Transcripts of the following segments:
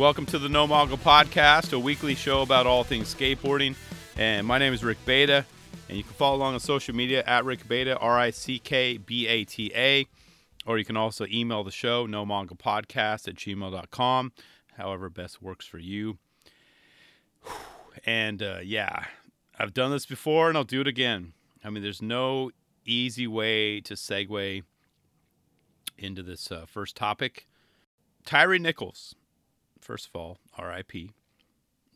Welcome to the No Mongo Podcast, a weekly show about all things skateboarding. And my name is Rick Bata, and you can follow along on social media at Rick Bata, R I C K B A T A. Or you can also email the show, no mongo podcast at gmail.com, however best works for you. And uh, yeah, I've done this before and I'll do it again. I mean, there's no easy way to segue into this uh, first topic. Tyre Nichols first of all, RIP.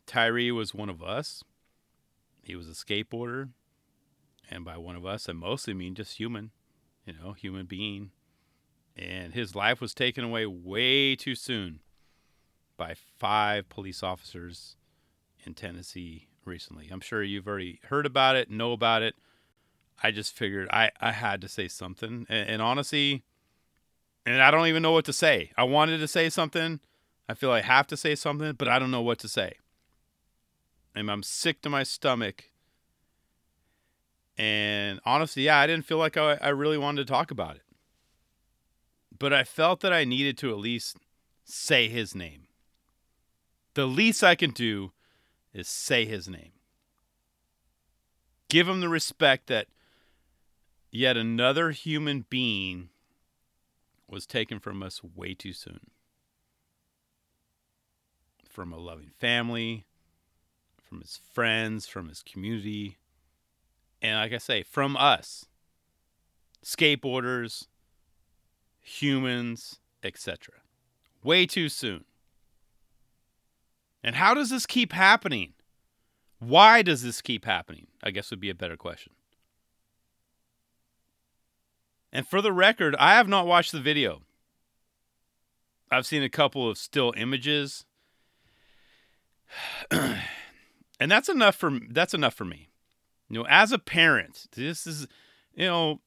Tyre was one of us. He was a skateboarder. And by one of us, I mostly mean just human, you know, human being. And his life was taken away way too soon by five police officers in Tennessee recently. I'm sure you've already heard about it, know about it. I just figured I, I had to say something. And, and honestly, and I don't even know what to say. I wanted to say something I feel I have to say something, but I don't know what to say. And I'm sick to my stomach. And honestly, yeah, I didn't feel like I, I really wanted to talk about it. But I felt that I needed to at least say his name. The least I can do is say his name. Give him the respect that yet another human being was taken from us way too soon from a loving family, from his friends, from his community, and like I say, from us, skateboarders, humans, etc. Way too soon. And how does this keep happening? Why does this keep happening? I guess would be a better question. And for the record, I have not watched the video. I've seen a couple of still images and that's enough for that's enough for me. You know, as a parent, this is you know,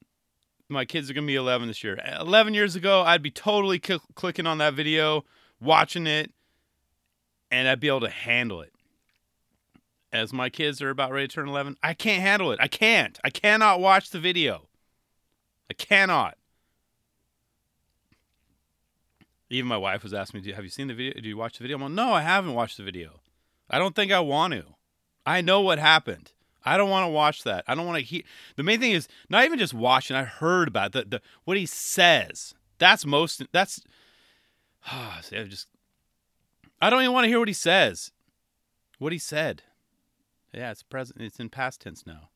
my kids are going to be 11 this year. 11 years ago, I'd be totally cl- clicking on that video, watching it, and I'd be able to handle it. As my kids are about ready to turn 11, I can't handle it. I can't. I cannot watch the video. I cannot. Even my wife was asking me, "Have you seen the video? Do you watch the video?" I'm like, "No, I haven't watched the video." I don't think I want to. I know what happened. I don't want to watch that. I don't want to hear. The main thing is not even just watching. I heard about the, the what he says. That's most. That's. Oh, see, I just. I don't even want to hear what he says. What he said. Yeah, it's present. It's in past tense now.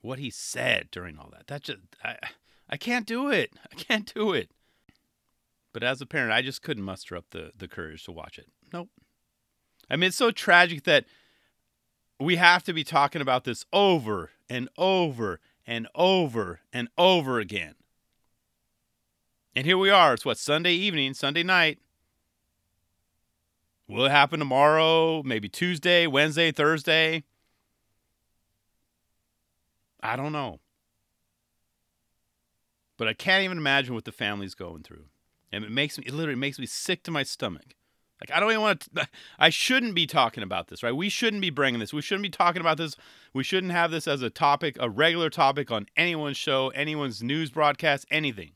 What he said during all that. That just. I. I can't do it. I can't do it. But as a parent, I just couldn't muster up the the courage to watch it. Nope. I mean, it's so tragic that we have to be talking about this over and over and over and over again. And here we are. It's what, Sunday evening, Sunday night. Will it happen tomorrow? Maybe Tuesday, Wednesday, Thursday? I don't know. But I can't even imagine what the family's going through. And it makes me, it literally makes me sick to my stomach. Like I don't even want to. I shouldn't be talking about this, right? We shouldn't be bringing this. We shouldn't be talking about this. We shouldn't have this as a topic, a regular topic on anyone's show, anyone's news broadcast, anything.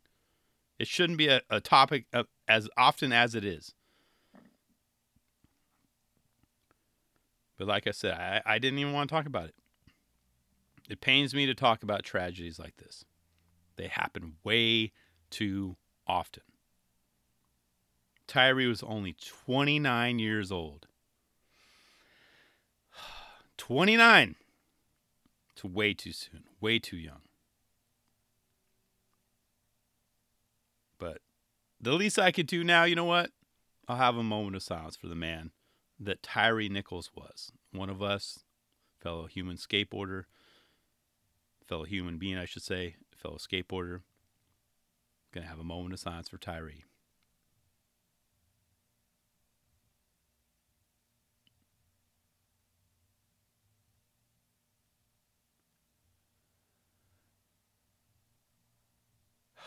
It shouldn't be a, a topic of, as often as it is. But like I said, I, I didn't even want to talk about it. It pains me to talk about tragedies like this. They happen way too often. Tyre was only 29 years old. 29. It's way too soon, way too young. But the least I could do now, you know what? I'll have a moment of silence for the man that Tyre Nichols was. One of us, fellow human skateboarder, fellow human being, I should say, fellow skateboarder. Gonna have a moment of silence for Tyre.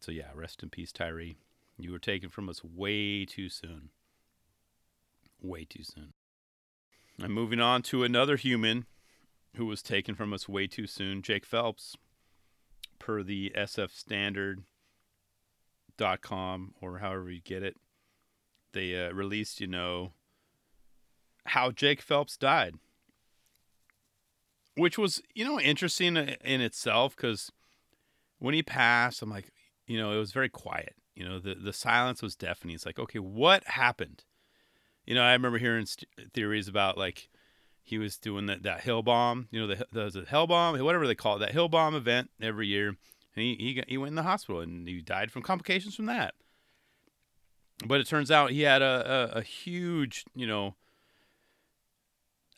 So yeah, rest in peace, Tyre. You were taken from us way too soon. Way too soon. I'm moving on to another human who was taken from us way too soon, Jake Phelps, per the sfstandard.com or however you get it. They uh, released, you know, how Jake Phelps died, which was, you know, interesting in itself because when he passed, I'm like, you know, it was very quiet. You know, the, the silence was deafening. It's like, okay, what happened? You know, I remember hearing st- theories about like he was doing that, that hill bomb, you know, the, the, the bomb, whatever they call it, that hill bomb event every year. And he, he, got, he went in the hospital and he died from complications from that. But it turns out he had a, a, a huge, you know,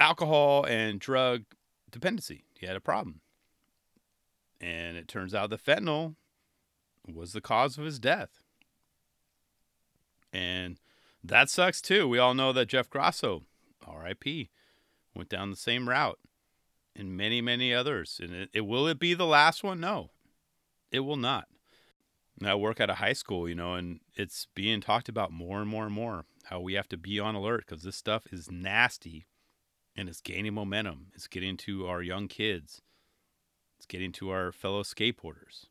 alcohol and drug dependency. He had a problem. And it turns out the fentanyl was the cause of his death. And that sucks too. We all know that Jeff Grosso, RIP, went down the same route and many, many others. And it, it will it be the last one? No, it will not. I work at a high school, you know, and it's being talked about more and more and more how we have to be on alert because this stuff is nasty and it's gaining momentum. It's getting to our young kids, it's getting to our fellow skateboarders.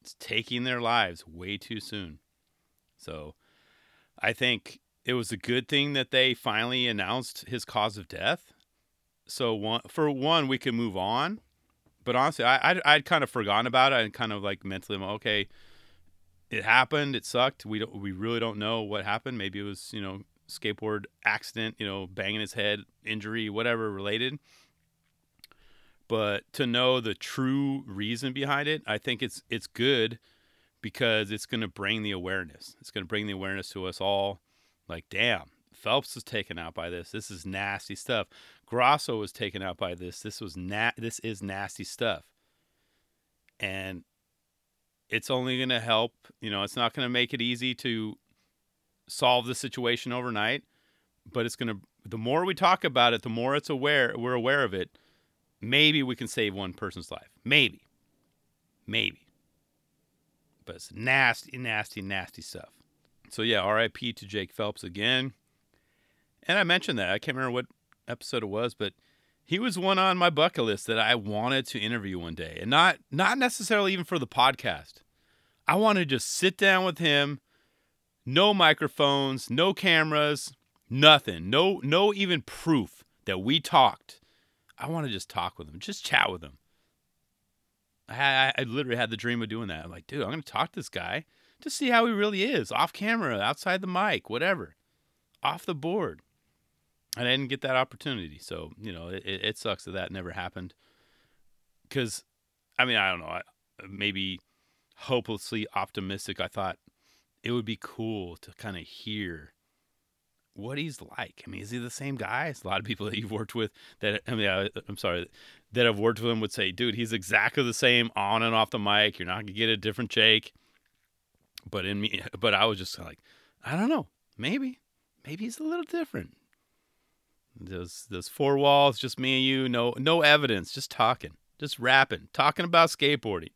It's taking their lives way too soon. So I think it was a good thing that they finally announced his cause of death. So one, for one, we can move on. But honestly, I I'd, I'd kind of forgotten about it and kind of like mentally, okay, it happened. It sucked. We don't, we really don't know what happened. Maybe it was you know skateboard accident, you know, banging his head, injury, whatever related. But to know the true reason behind it, I think it's it's good because it's going to bring the awareness. It's going to bring the awareness to us all. Like, damn, Phelps is taken out by this. This is nasty stuff. Grosso was taken out by this. This was na- This is nasty stuff. And it's only going to help. You know, it's not going to make it easy to solve the situation overnight, but it's going to the more we talk about it, the more it's aware we're aware of it, maybe we can save one person's life. Maybe. Maybe. But it's nasty, nasty, nasty stuff. So yeah, RIP to Jake Phelps again. And I mentioned that. I can't remember what episode it was, but he was one on my bucket list that I wanted to interview one day. And not not necessarily even for the podcast. I want to just sit down with him no microphones, no cameras, nothing. No no even proof that we talked. I want to just talk with him, just chat with him. I, I literally had the dream of doing that. I'm like, dude, I'm to talk to this guy to see how he really is off camera, outside the mic, whatever, off the board. And I didn't get that opportunity. So, you know, it, it sucks that that never happened. Because, I mean, I don't know. I, maybe hopelessly optimistic. I thought it would be cool to kind of hear what he's like. I mean, is he the same guy? It's a lot of people that you've worked with that I mean, I, am sorry, that have worked with him would say, dude, he's exactly the same on and off the mic. You're not gonna get a different Jake. But in me, but I was just like, I don't know, maybe, maybe he's a little different. Those those four walls, just me and you, no no evidence, just talking, just rapping, talking about skateboarding.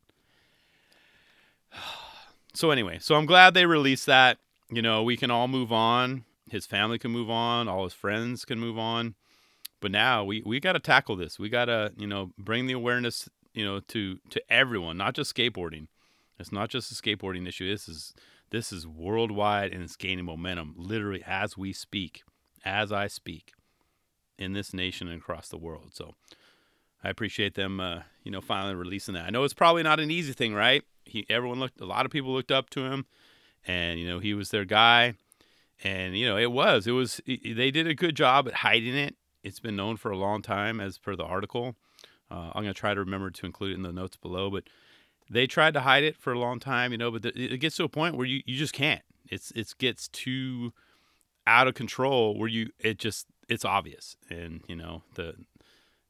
so anyway, so I'm glad they released that. You know, we can all move on. His family can move on. All his friends can move on. But now we we got to tackle this. We got to you know bring the awareness you know to to everyone, not just skateboarding. It's not just a skateboarding issue. This is this is worldwide and it's gaining momentum literally as we speak, as I speak, in this nation and across the world. So I appreciate them, uh, you know, finally releasing that. I know it's probably not an easy thing, right? He, everyone looked, a lot of people looked up to him, and you know, he was their guy, and you know, it was, it was, they did a good job at hiding it. It's been known for a long time, as per the article. Uh, I'm gonna try to remember to include it in the notes below, but they tried to hide it for a long time, you know, but it gets to a point where you, you just can't. It's it gets too out of control where you it just it's obvious, and you know the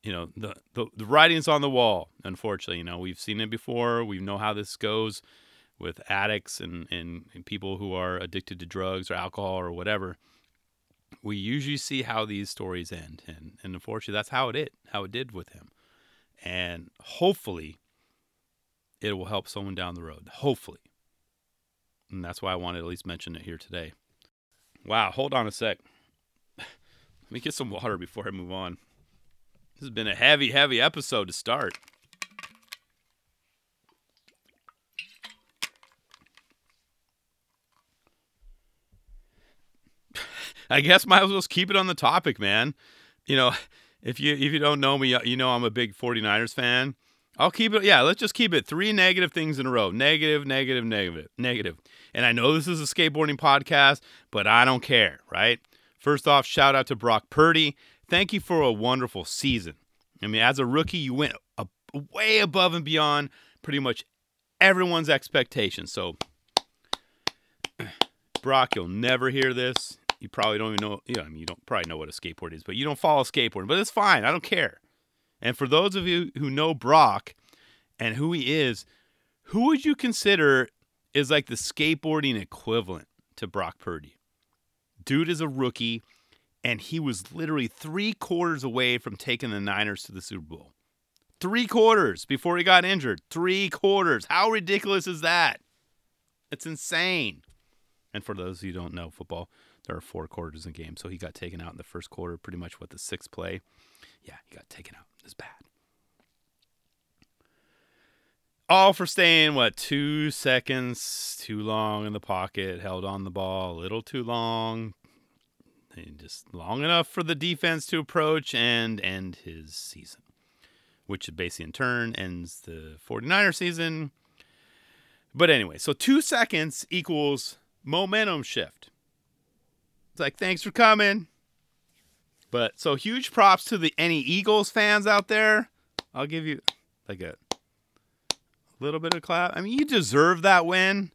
you know the, the the writing's on the wall unfortunately. You know we've seen it before. We know how this goes with addicts and, and, and people who are addicted to drugs or alcohol or whatever. We usually see how these stories end. And, and unfortunately that's how it did how it did with him. And hopefully it will help someone down the road. Hopefully. And that's why i wanted to at least mention it here today. Wow hold on a sec let me get some water before i move on This has been a heavy, heavy episode to start. I guess might as well keep it on the topic, man. You know, if you if you don't know me, you know I'm a big 49ers fan. I'll keep it. Yeah, let's just keep it three negative things in a row. Negative, negative, negative, negative. And I know this is a skateboarding podcast, but I don't care, right? First off, shout out to Brock Purdy. Thank you for a wonderful season. I mean, as a rookie, you went a, way above and beyond pretty much everyone's expectations. So, Brock, you'll never hear this. You probably don't even know. Yeah, I mean, you don't probably know what a skateboard is, but you don't follow skateboarding. But it's fine. I don't care. And for those of you who know Brock and who he is, who would you consider is like the skateboarding equivalent to Brock Purdy? Dude is a rookie, and he was literally three quarters away from taking the Niners to the Super Bowl. Three quarters before he got injured. Three quarters. How ridiculous is that? It's insane. And for those who don't know football, there are four quarters in a game. So he got taken out in the first quarter, pretty much what the sixth play. Yeah, he got taken out. It's bad. All for staying, what, two seconds too long in the pocket, held on the ball a little too long, and just long enough for the defense to approach and end his season, which basically in turn ends the 49er season. But anyway, so two seconds equals momentum shift. It's like, thanks for coming. But so huge props to the any Eagles fans out there. I'll give you like a little bit of clap. I mean, you deserve that win.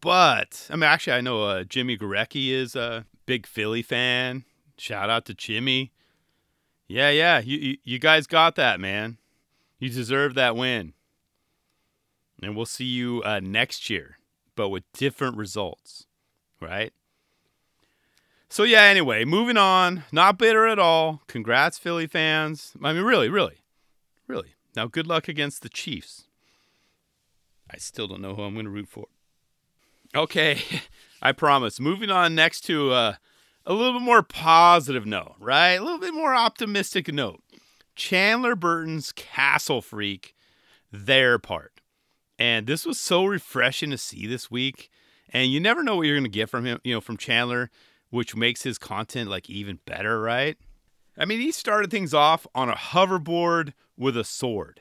But I mean, actually, I know uh, Jimmy Gurecki is a big Philly fan. Shout out to Jimmy. Yeah, yeah, you, you you guys got that, man. You deserve that win. And we'll see you uh, next year, but with different results, right? So yeah, anyway, moving on. Not bitter at all. Congrats, Philly fans. I mean, really, really, really. Now, good luck against the Chiefs. I still don't know who I'm going to root for. Okay, I promise. Moving on next to uh, a little bit more positive note, right? A little bit more optimistic note. Chandler Burton's Castle Freak, their part. And this was so refreshing to see this week. And you never know what you're going to get from him, you know, from Chandler which makes his content like even better, right? I mean, he started things off on a hoverboard with a sword.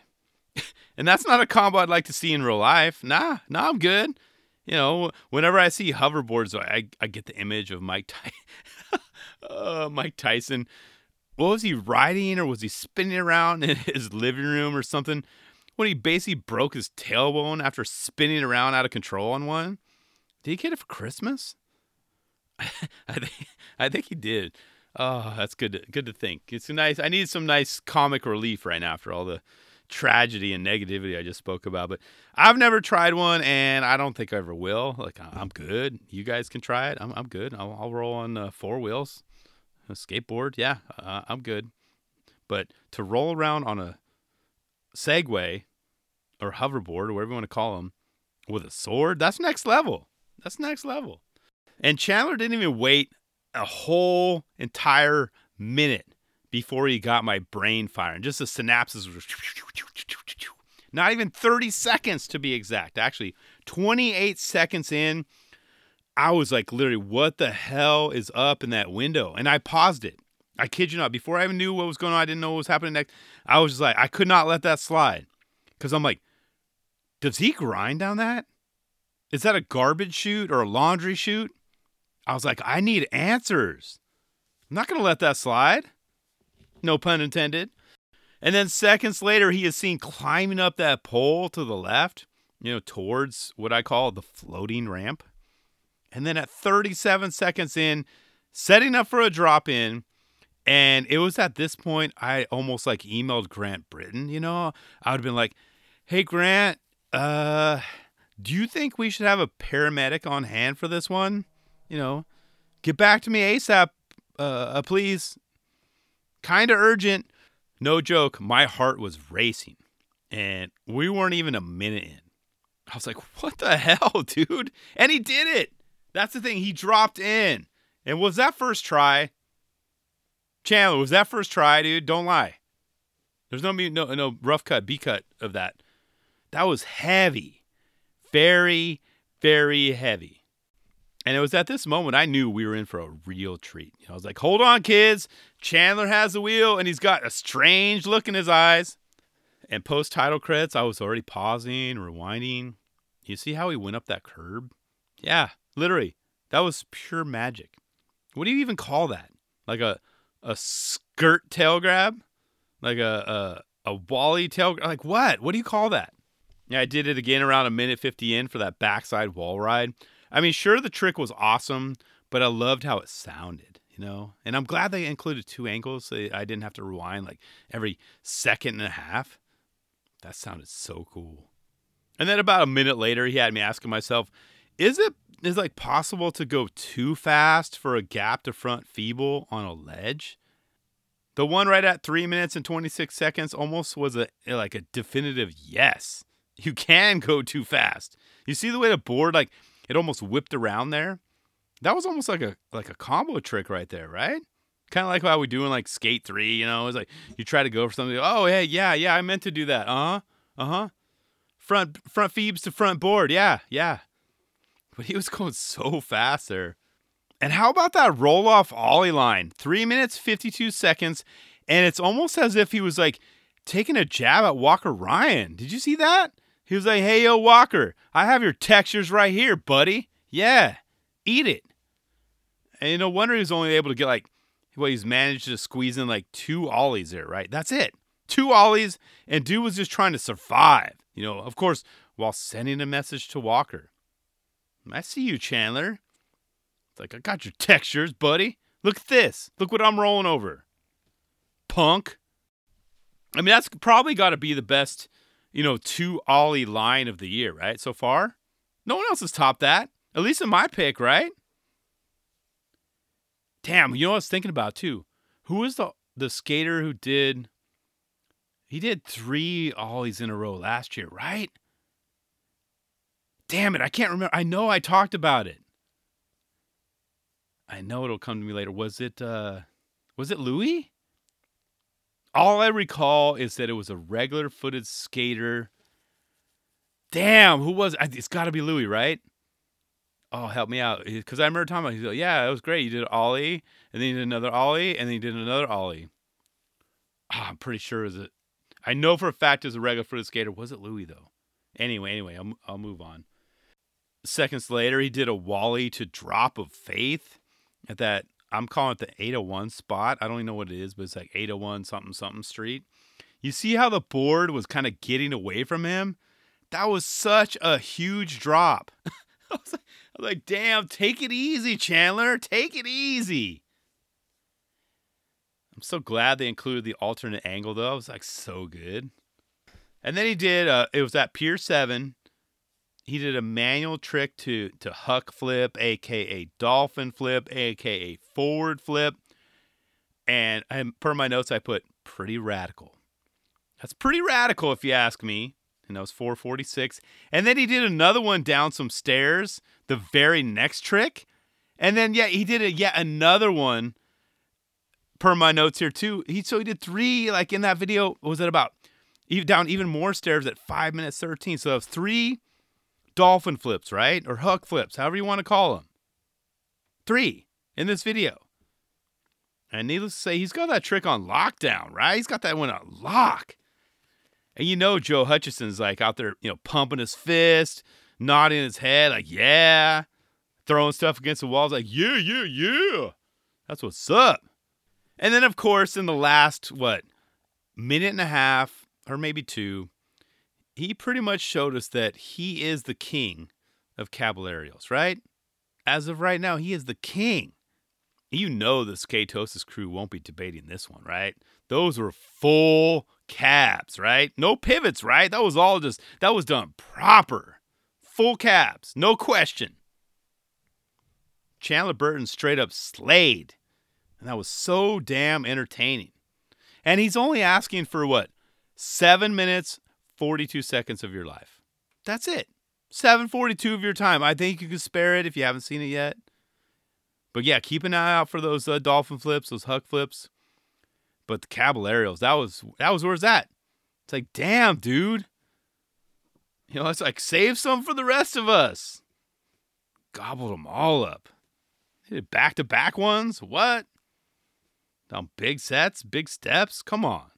and that's not a combo I'd like to see in real life. Nah, nah, I'm good. You know, whenever I see hoverboards, I, I get the image of Mike Ty- uh, Mike Tyson. What was he riding or was he spinning around in his living room or something? When he basically broke his tailbone after spinning around out of control on one? Did he get it for Christmas? I think I think he did. Oh, that's good. To, good to think. It's nice. I need some nice comic relief right now after all the tragedy and negativity I just spoke about. But I've never tried one, and I don't think I ever will. Like I'm good. You guys can try it. I'm I'm good. I'll, I'll roll on uh, four wheels, a skateboard. Yeah, uh, I'm good. But to roll around on a Segway or hoverboard or whatever you want to call them with a sword, that's next level. That's next level. And Chandler didn't even wait a whole entire minute before he got my brain firing. Just the synapses were not even 30 seconds to be exact. Actually, 28 seconds in, I was like, literally, what the hell is up in that window? And I paused it. I kid you not. Before I even knew what was going on, I didn't know what was happening next. I was just like, I could not let that slide. Because I'm like, does he grind down that? Is that a garbage chute or a laundry chute? I was like, I need answers. I'm not going to let that slide. No pun intended. And then seconds later, he is seen climbing up that pole to the left, you know, towards what I call the floating ramp. And then at 37 seconds in, setting up for a drop in. And it was at this point I almost like emailed Grant Britton, you know. I would have been like, hey, Grant, uh, do you think we should have a paramedic on hand for this one? You know, get back to me ASAP, uh, uh please. Kind of urgent. No joke. My heart was racing, and we weren't even a minute in. I was like, what the hell, dude? And he did it. That's the thing. He dropped in. And was that first try? Chandler, was that first try, dude? Don't lie. There's no no no rough cut, B cut of that. That was heavy. Very, very heavy. And it was at this moment I knew we were in for a real treat. I was like, hold on, kids. Chandler has the wheel and he's got a strange look in his eyes. And post title credits, I was already pausing, rewinding. You see how he went up that curb? Yeah, literally. That was pure magic. What do you even call that? Like a a skirt tail grab? Like a a, a Wally tail like what? What do you call that? Yeah, I did it again around a minute 50 in for that backside wall ride. I mean, sure, the trick was awesome, but I loved how it sounded, you know? And I'm glad they included two angles so I didn't have to rewind like every second and a half. That sounded so cool. And then about a minute later, he had me asking myself, is it is like possible to go too fast for a gap to front feeble on a ledge? The one right at 3 minutes and 26 seconds almost was a like a definitive yes. You can go too fast. You see the way the board like it almost whipped around there. That was almost like a like a combo trick right there, right? Kind of like how we do in like Skate Three, you know. It's like you try to go for something. Oh, hey, yeah, yeah, I meant to do that. Uh huh. Uh huh. Front front Phoebes to front board. Yeah, yeah. But he was going so fast there. And how about that roll off ollie line? Three minutes fifty two seconds, and it's almost as if he was like taking a jab at Walker Ryan. Did you see that? He was like, hey, yo, Walker, I have your textures right here, buddy. Yeah, eat it. And no wonder he was only able to get like, well, he's managed to squeeze in like two ollies there, right? That's it. Two ollies, and dude was just trying to survive, you know, of course, while sending a message to Walker. I see you, Chandler. It's like, I got your textures, buddy. Look at this. Look what I'm rolling over. Punk. I mean, that's probably got to be the best you know, two Ollie line of the year, right? So far, no one else has topped that. At least in my pick, right? Damn, you know what I was thinking about too? Who was the the skater who did? He did three Ollies in a row last year, right? Damn it, I can't remember. I know I talked about it. I know it'll come to me later. Was it uh was it Louis? All I recall is that it was a regular footed skater. Damn, who was it? It's got to be Louis, right? Oh, help me out. Eh, because I remember talking about He's like, yeah, it was great. You did Ollie, and then you did another Ollie, and then you did another Ollie. Oh, I'm pretty sure was it. I know for a fact it was a regular footed skater. Was it Louis, though? Anyway, anyway, I'll, I'll move on. Seconds later, he did a Wally to Drop of Faith at that I'm calling it the 801 spot. I don't even know what it is, but it's like 801 something something street. You see how the board was kind of getting away from him? That was such a huge drop. I, was like, I was like, damn, take it easy, Chandler. Take it easy. I'm so glad they included the alternate angle, though. It was like so good. And then he did, uh, it was at Pier 7 he did a manual trick to to huck flip, aka dolphin flip, aka forward flip, and I, per my notes I put pretty radical. That's pretty radical if you ask me. And that was 446. And then he did another one down some stairs, the very next trick. And then yeah, he did a yet another one per my notes here too. He so he did three like in that video. Was it about even down even more stairs at five minutes thirteen? So that was three dolphin flips, right? Or huck flips, however you want to call them. Three in this video. And needless to say, he's got that trick on lockdown, right? He's got that one on lock. And you know Joe Hutchison's like out there, you know, pumping his fist, nodding his head, like, yeah, throwing stuff against the walls, like, yeah, yeah, yeah. That's what's up. And then, of course, in the last, what, minute and a half, or maybe two, he pretty much showed us that he is the king of Caballeros, right? As of right now, he is the king. You know the Skatosis crew won't be debating this one, right? Those were full cabs, right? No pivots, right? That was all just, that was done proper. Full cabs, no question. Chandler Burton straight up slayed. And that was so damn entertaining. And he's only asking for what? Seven minutes 42 seconds of your life. That's it. 742 of your time. I think you can spare it if you haven't seen it yet. But yeah, keep an eye out for those uh, dolphin flips, those huck flips. But the Caballeros, that was that was where's that? It's like, damn, dude. You know, it's like save some for the rest of us. Gobbled them all up. Back to back ones? What? Down big sets, big steps? Come on.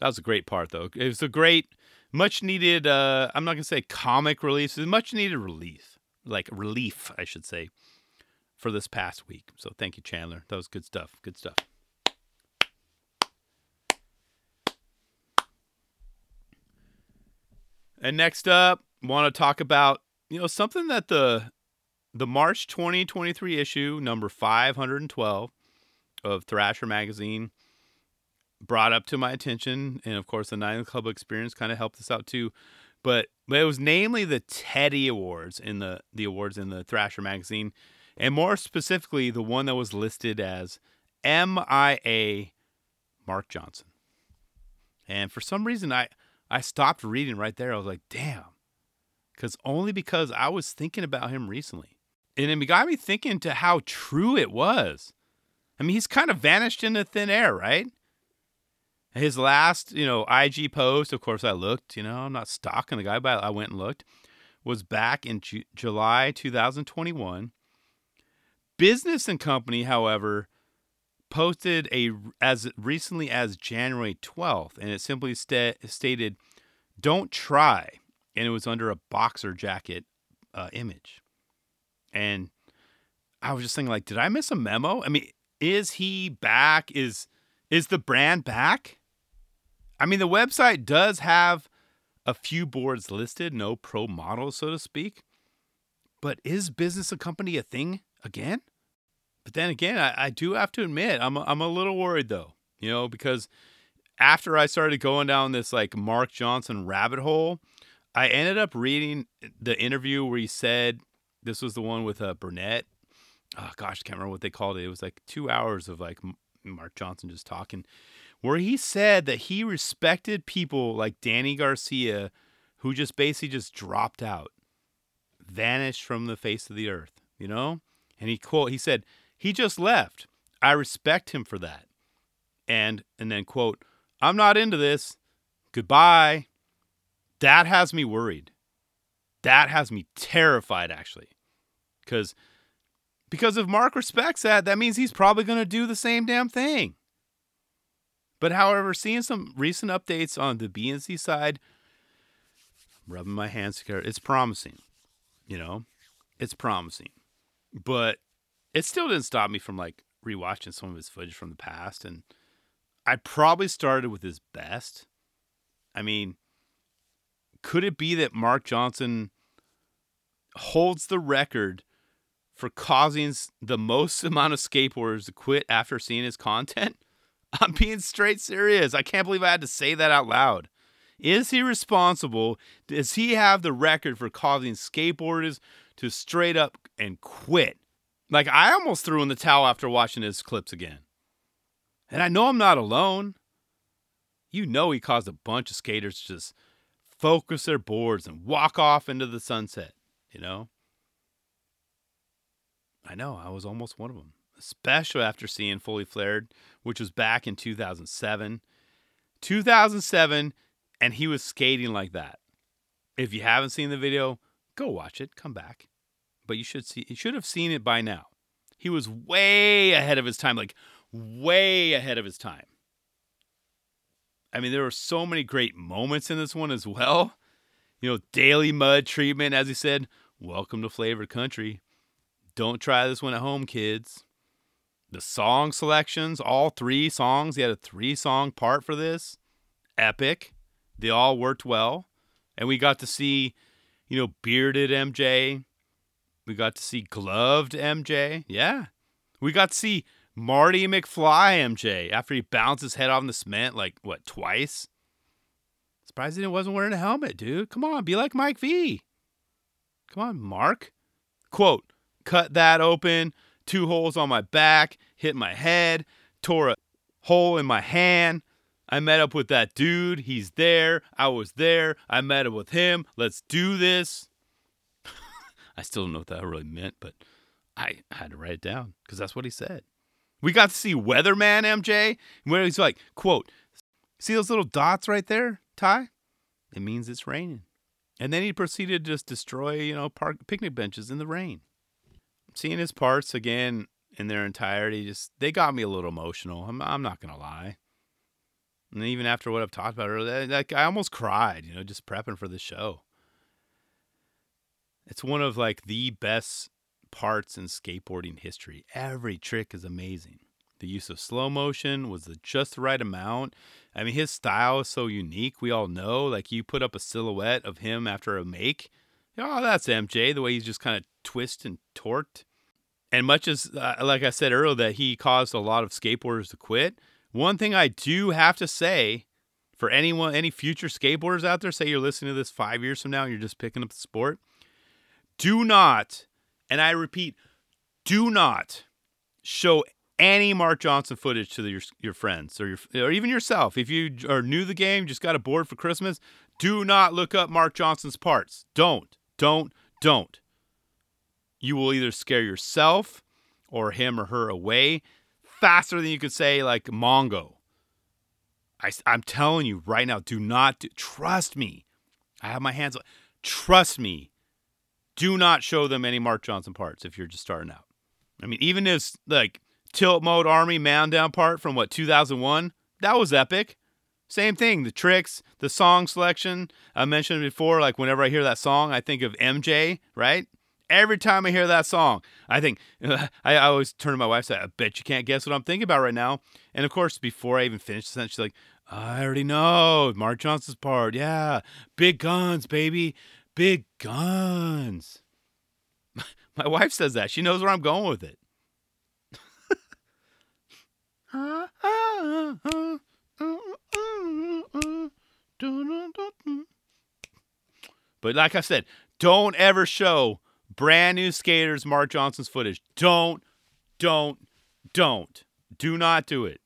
That was a great part, though. It was a great, much needed, uh, I'm not to say comic release, much needed relief. Like relief, I should say, for this past week. So thank you, Chandler. That was good stuff. Good stuff. And next up, want to talk about, you know, something that the the March 2023 issue, number 512 of Thrasher magazine, brought up to my attention, and of course, the Nine Club experience kind of helped us out too. But but it was namely the Teddy Awards in the the awards in the Thrasher magazine, and more specifically, the one that was listed as MIA Mark Johnson. And for some reason, I I stopped reading right there. I was like, damn, because only because I was thinking about him recently, and it got me thinking to how true it was. I mean, he's kind of vanished into thin air, right? His last, you know, IG post, of course, I looked, you know, I'm not stalking the guy, but I went and looked, was back in Ju- July 2021. Business and Company, however, posted a as recently as January 12th, and it simply sta- stated, "Don't try," and it was under a boxer jacket uh, image, and I was just thinking, like, did I miss a memo? I mean, is he back? Is is the brand back? I mean, the website does have a few boards listed, no pro models, so to speak. But is business a company a thing again? But then again, I, I do have to admit, I'm a, I'm a little worried though, you know, because after I started going down this like Mark Johnson rabbit hole, I ended up reading the interview where he said this was the one with uh, Burnett. Oh gosh, I can't remember what they called it. It was like two hours of like Mark Johnson just talking, where he said that he respected people like Danny Garcia, who just basically just dropped out, vanished from the face of the earth, you know. And he quote he said he just left. I respect him for that. And and then quote, I'm not into this. Goodbye. That has me worried. That has me terrified actually. Cuz because if Mark respects that, that means he's probably going to do the same damn thing. But however, seeing some recent updates on the BNC side, rubbing my hands together, it's promising. You know, it's promising. But it still didn't stop me from like rewatching some of his footage from the past. And I probably started with his best. I mean, could it be that Mark Johnson holds the record for causing the most amount of skateboarders to quit after seeing his content? I'm being straight serious. I can't believe I had to say that out loud. Is he responsible? Does he have the record for causing skateboarders to straight up and quit like I almost threw in the towel after watching his clips again. And I know I'm not alone. You know he caused a bunch of skaters to just focus their boards and walk off into the sunset, you know? I know, I was almost one of them, especially after seeing Fully Flared, which was back in 2007. 2007, and he was skating like that. If you haven't seen the video, go watch it, come back but you should see you should have seen it by now. He was way ahead of his time, like way ahead of his time. I mean, there were so many great moments in this one as well. You know, daily mud treatment, as he said, welcome to flavored country. Don't try this one at home, kids. The song selections, all three songs, he had a three song part for this. Epic. They all worked well. And we got to see, you know, bearded MJ, we got to see gloved MJ. Yeah. We got to see Marty McFly MJ after he bounced his head off the cement like what twice. Surprised he wasn't wearing a helmet, dude. Come on, be like Mike V. Come on, Mark. Quote, cut that open, two holes on my back, hit my head, tore a hole in my hand. I met up with that dude. He's there. I was there. I met up with him. Let's do this. I still don't know what that really meant, but I had to write it down because that's what he said. We got to see Weatherman MJ, where he's like, quote, see those little dots right there, Ty? It means it's raining. And then he proceeded to just destroy, you know, park picnic benches in the rain. Seeing his parts again in their entirety, just they got me a little emotional. I'm, I'm not gonna lie. And even after what I've talked about earlier, like I almost cried, you know, just prepping for the show. It's one of like the best parts in skateboarding history. Every trick is amazing. The use of slow motion was the just the right amount. I mean, his style is so unique. We all know, like, you put up a silhouette of him after a make. Oh, that's MJ, the way he's just kind of twist and torqued. And much as, uh, like I said earlier, that he caused a lot of skateboarders to quit, one thing I do have to say for anyone, any future skateboarders out there, say you're listening to this five years from now and you're just picking up the sport, do not, and I repeat, do not show any Mark Johnson footage to the, your your friends or your or even yourself. If you are new to the game, just got a board for Christmas, do not look up Mark Johnson's parts. Don't, don't, don't. You will either scare yourself or him or her away faster than you could say like Mongo. I, I'm telling you right now, do not do, trust me. I have my hands. Trust me. Do not show them any Mark Johnson parts if you're just starting out. I mean, even if like tilt mode army man down part from what 2001 that was epic same thing the tricks the song selection. I mentioned before like whenever i hear that song i think of mj right? Every time i hear that song i think i, I always turn to my wife and say i bet you can't guess what i'm thinking about right now. And of course before i even finish the sentence she's like i already know mark johnson's part yeah. Big guns baby big guns. My wife says that. She knows where i'm going with it ah, ah, ah, but like I said, don't ever show brand new skaters Mark Johnson's footage. Don't, don't, don't. Do not do it.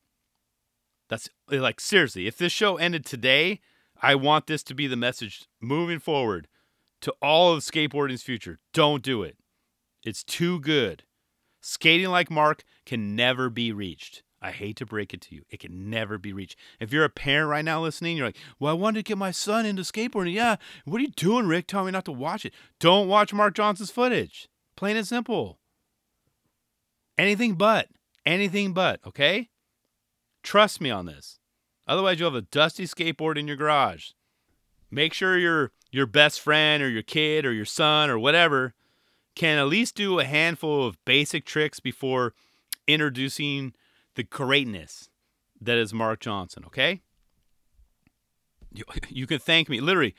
That's like seriously, if this show ended today, I want this to be the message moving forward to all of skateboarding's future. Don't do it. It's too good. Skating like Mark can never be reached. I hate to break it to you. It can never be reached. If you're a parent right now listening, you're like, well, I wanted to get my son into skateboarding. Yeah. What are you doing, Rick? Tell me not to watch it. Don't watch Mark Johnson's footage. Plain and simple. Anything but. Anything but, okay? Trust me on this. Otherwise, you'll have a dusty skateboard in your garage. Make sure your your best friend or your kid or your son or whatever can at least do a handful of basic tricks before introducing the greatness that is Mark Johnson, okay? You, you can thank me. Literally,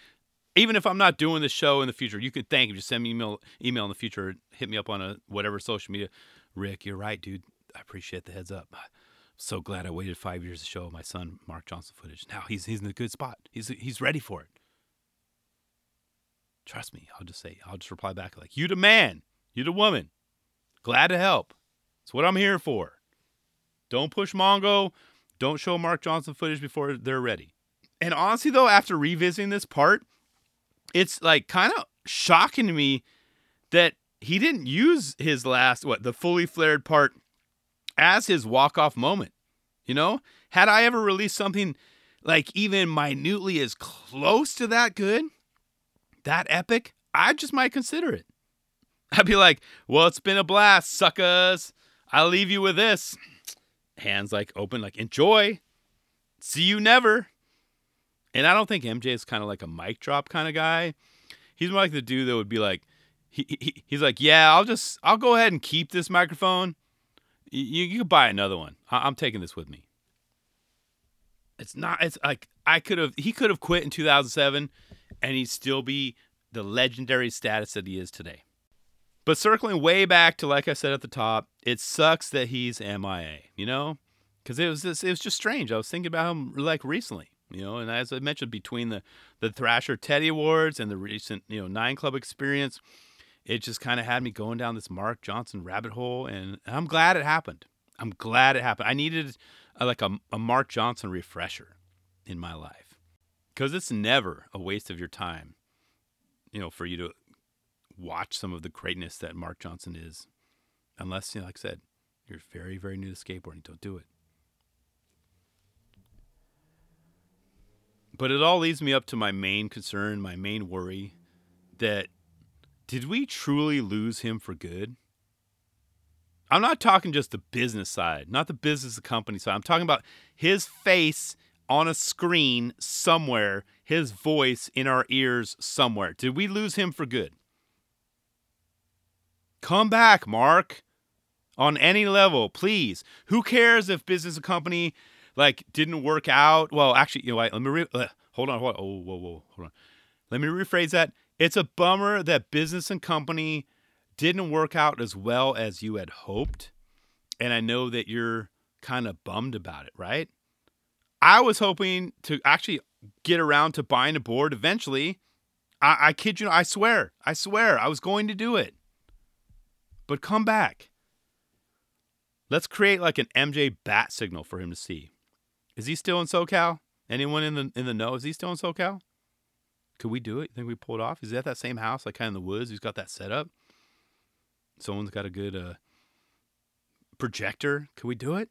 even if I'm not doing the show in the future, you can thank me. Just send me email email in the future. Hit me up on a whatever social media. Rick, you're right, dude. I appreciate the heads up. so glad I waited five years to show my son Mark Johnson footage. Now he's he's in a good spot. He's he's ready for it. Trust me. I'll just say I'll just reply back like you the man, you the woman. Glad to help. That's what I'm here for. Don't push Mongo. Don't show Mark Johnson footage before they're ready. And honestly, though, after revisiting this part, it's like kind of shocking to me that he didn't use his last, what, the fully flared part as his walk off moment. You know, had I ever released something like even minutely as close to that good, that epic, I just might consider it. I'd be like, well, it's been a blast, suckers. I'll leave you with this hands like open, like enjoy. See you never. And I don't think MJ is kind of like a mic drop kind of guy. He's more like the dude that would be like, he, he he's like, yeah, I'll just I'll go ahead and keep this microphone. You you can buy another one. I, I'm taking this with me. It's not. It's like I could have. He could have quit in 2007, and he'd still be the legendary status that he is today. But circling way back to like I said at the top, it sucks that he's MIA. You know, because it was just, it was just strange. I was thinking about him like recently. You know, and as I mentioned, between the the Thrasher Teddy Awards and the recent you know Nine Club experience, it just kind of had me going down this Mark Johnson rabbit hole, and I'm glad it happened. I'm glad it happened. I needed a, like a, a Mark Johnson refresher in my life because it's never a waste of your time. You know, for you to watch some of the greatness that Mark Johnson is, unless, you know, like I said, You're very, very new to skateboarding. Don't do it. But it all leads me up to my main concern, my main worry that did we truly lose him for good? I'm not talking just the business side, not the business the company side. I'm talking about his face on a screen somewhere, his voice in our ears somewhere. Did we lose him for good? Come back, Mark. On any level, please. Who cares if business a company like didn't work out? Well, actually, you know what? Let me re- uh, hold on. Hold on. Oh, whoa, whoa, hold on. Let me rephrase that. It's a bummer that business and company didn't work out as well as you had hoped, and I know that you're kind of bummed about it, right? I was hoping to actually get around to buying a board eventually. I, I kid you, I swear, I swear, I was going to do it. But come back. Let's create like an MJ bat signal for him to see. Is he still in SoCal? Anyone in the in the know? Is he still in SoCal? Could we do it? You think we pulled off? Is he at that same house, like kind of in the woods? He's got that set up. Someone's got a good uh, projector. Could we do it?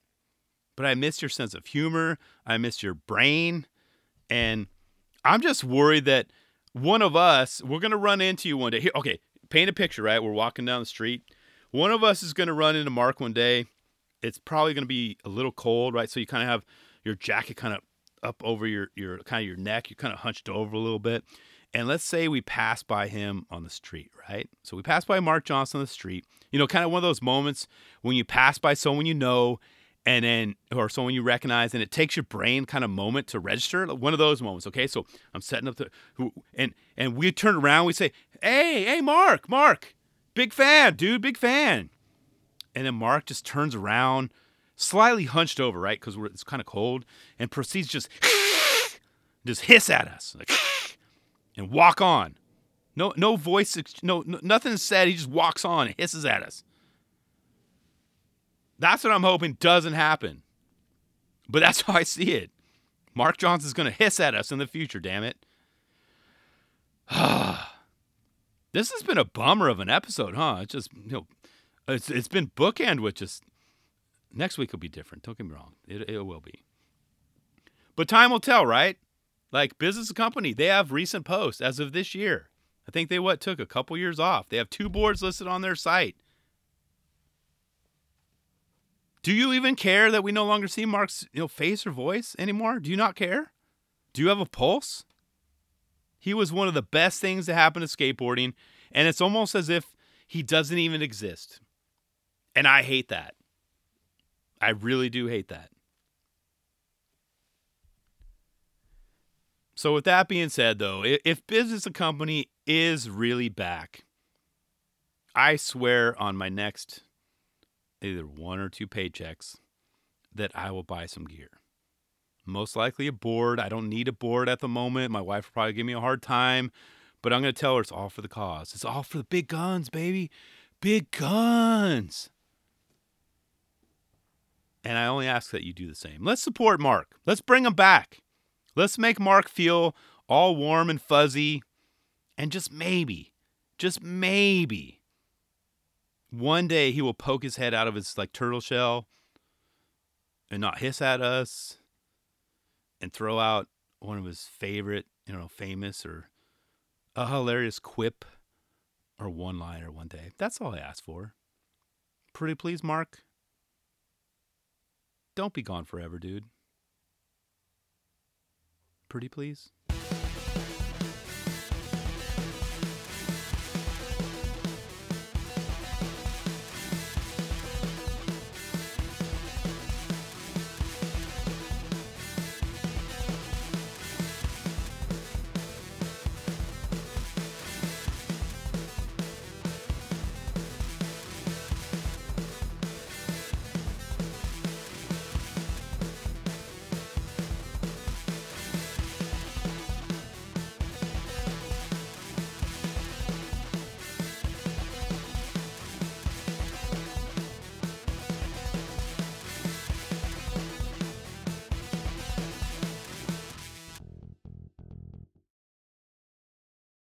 But I missed your sense of humor. I missed your brain, and I'm just worried that one of us we're gonna run into you one day. Here, okay, paint a picture. Right, we're walking down the street. One of us is gonna run into Mark one day it's probably going to be a little cold, right? So you kind of have your jacket kind of up over your your kind of your neck. You're kind of hunched over a little bit. And let's say we pass by him on the street, right? So we pass by Mark Johnson on the street. You know, kind of one of those moments when you pass by someone you know and then or someone you recognize and it takes your brain kind of moment to register one of those moments okay so i'm setting up the and and we turn around we say hey hey mark mark big fan dude big fan and then Mark just turns around, slightly hunched over, right? Because it's kind of cold, and proceeds just just hiss at us, like, and walk on. No, no voice, no, no, nothing said. He just walks on and hisses at us. That's what I'm hoping doesn't happen. But that's how I see it. Mark Johnson's going to hiss at us in the future, damn it. Ah. This has been a bummer of an episode, huh? It's just, you know, it's it's been bookend with just next week will be different. Don't get me wrong. It it will be. But time will tell, right? Like business company, they have recent posts as of this year. I think they what took a couple years off. They have two boards listed on their site. Do you even care that we no longer see Mark's you know face or voice anymore? Do you not care? Do you have a pulse? He was one of the best things to happen to skateboarding, and it's almost as if he doesn't even exist. And I hate that. I really do hate that. So, with that being said, though, if business and company is really back, I swear on my next either one or two paychecks that I will buy some gear. Most likely a board. I don't need a board at the moment. My wife will probably give me a hard time, but I'm going to tell her it's all for the cause. It's all for the big guns, baby. Big guns. And I only ask that you do the same. Let's support Mark. Let's bring him back. Let's make Mark feel all warm and fuzzy. And just maybe, just maybe, one day he will poke his head out of his like turtle shell and not hiss at us and throw out one of his favorite, you know, famous or a hilarious quip or one liner one day. That's all I ask for. Pretty please, Mark. Don't be gone forever, dude. Pretty please?